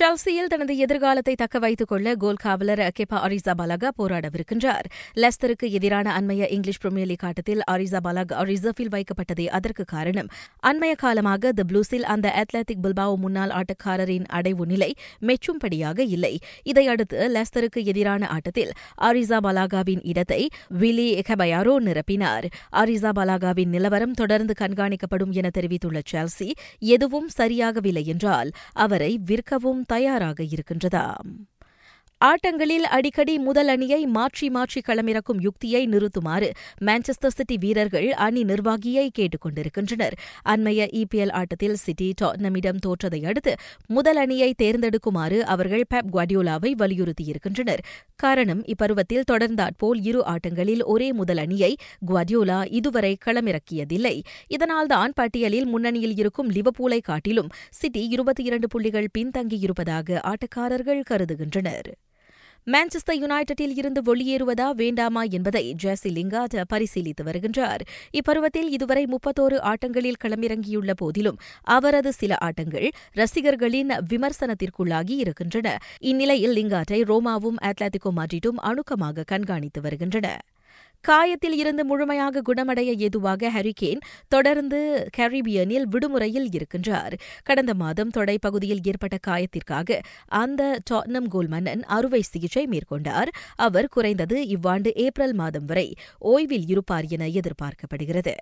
செல்சியில் தனது எதிர்காலத்தை தக்க வைத்துக் கொள்ள கோல் காவலர் கெப்பா அரிசாபாலகா போராடவிருக்கின்றார். லெஸ்டருக்கு எதிரான அண்மைய இங்கிலீஷ் பிரிமியர் லீக் ஆட்டத்தில் அரிசாபாலகா ரிசர்வில் வைக்கப்பட்டதே அதற்கு காரணம். அண்மைய காலமாக தி ப்ளூஸில் அந்த அத்லெட்டிக் பில்பாவோ முன்னாள் ஆட்டக்காரரின் அடைவு நிலை மெச்சும்படியாக இல்லை. இதையடுத்து லெஸ்டருக்கு எதிரான ஆட்டத்தில் அரிசாபாலாகாவின் இடத்தை விலி கபயாரோ நிரப்பினார். அரிசாபாலாகாவின் நிலவரம் தொடர்ந்து கண்காணிக்கப்படும் என தெரிவித்துள்ள செல்சி எதுவும் சரியாகவில்லை என்றால் அவரை விற்கவும் தயாராக இருக்கின்றதாம். ஆட்டங்களில் அடிக்கடி முதல் அணியை மாற்றி மாற்றி களமிறக்கும் யுக்தியை நிறுத்துமாறு மான்செஸ்டர் சிட்டி வீரர்கள் அணி நிர்வாகியை கேட்டுக் கொண்டிருக்கின்றனர். அண்மைய இபிஎல் ஆட்டத்தில் சிட்டி டாட்னமிடம் தோற்றதை அடுத்து முதல் அணியை தேர்ந்தெடுக்குமாறு அவர்கள் பெப் குவாடியோலாவை வலியுறுத்தியிருக்கின்றனர். காரணம் இப்பருவத்தில் தொடர்ந்தாற்போல் இரு ஆட்டங்களில் ஒரே முதல் அணியை குவாடியோலா இதுவரை களமிறக்கியதில்லை. இதனால்தான் பட்டியலில் முன்னணியில் இருக்கும் லிவபூலை காட்டிலும் சிட்டி இருபத்தி இரண்டு புள்ளிகள் பின்தங்கியிருப்பதாக ஆட்டக்காரர்கள் கருதுகின்றனர். மான்செஸ்டர் யுனைடெடில் இருந்து வெளியேறுவதா வேண்டாமா என்பதை ஜேசி லிங்காட் பரிசீலித்து வருகின்றார். இப்பருவத்தில் இதுவரை முப்பத்தோரு ஆட்டங்களில் களமிறங்கியுள்ள போதிலும் அவரது சில ஆட்டங்கள் ரசிகர்களின் விமர்சனத்திற்குள்ளாகி இருக்கின்றன. இந்நிலையில் லிங்காட்டை ரோமாவும் அத்லாட்டிகோ மாட்டிட்டும் அணுக்கமாக கண்காணித்து வருகின்றன. காயத்தில் இருந்து முழுமையாக குணமடைய ஏதுவாக ஹரிகேன் தொடர்ந்து கரீபியனில் விடுமுறையில் இருக்கின்றார். கடந்த மாதம் தொடை பகுதியில் ஏற்பட்ட காயத்திற்காக அந்த டாட்னம் கோல் மன்னன் அறுவை சிகிச்சை மேற்கொண்டார். அவர் குறைந்தது இவ்வாண்டு ஏப்ரல் மாதம் வரை ஓய்வில் இருப்பார் என எதிர்பார்க்கப்படுகிறது.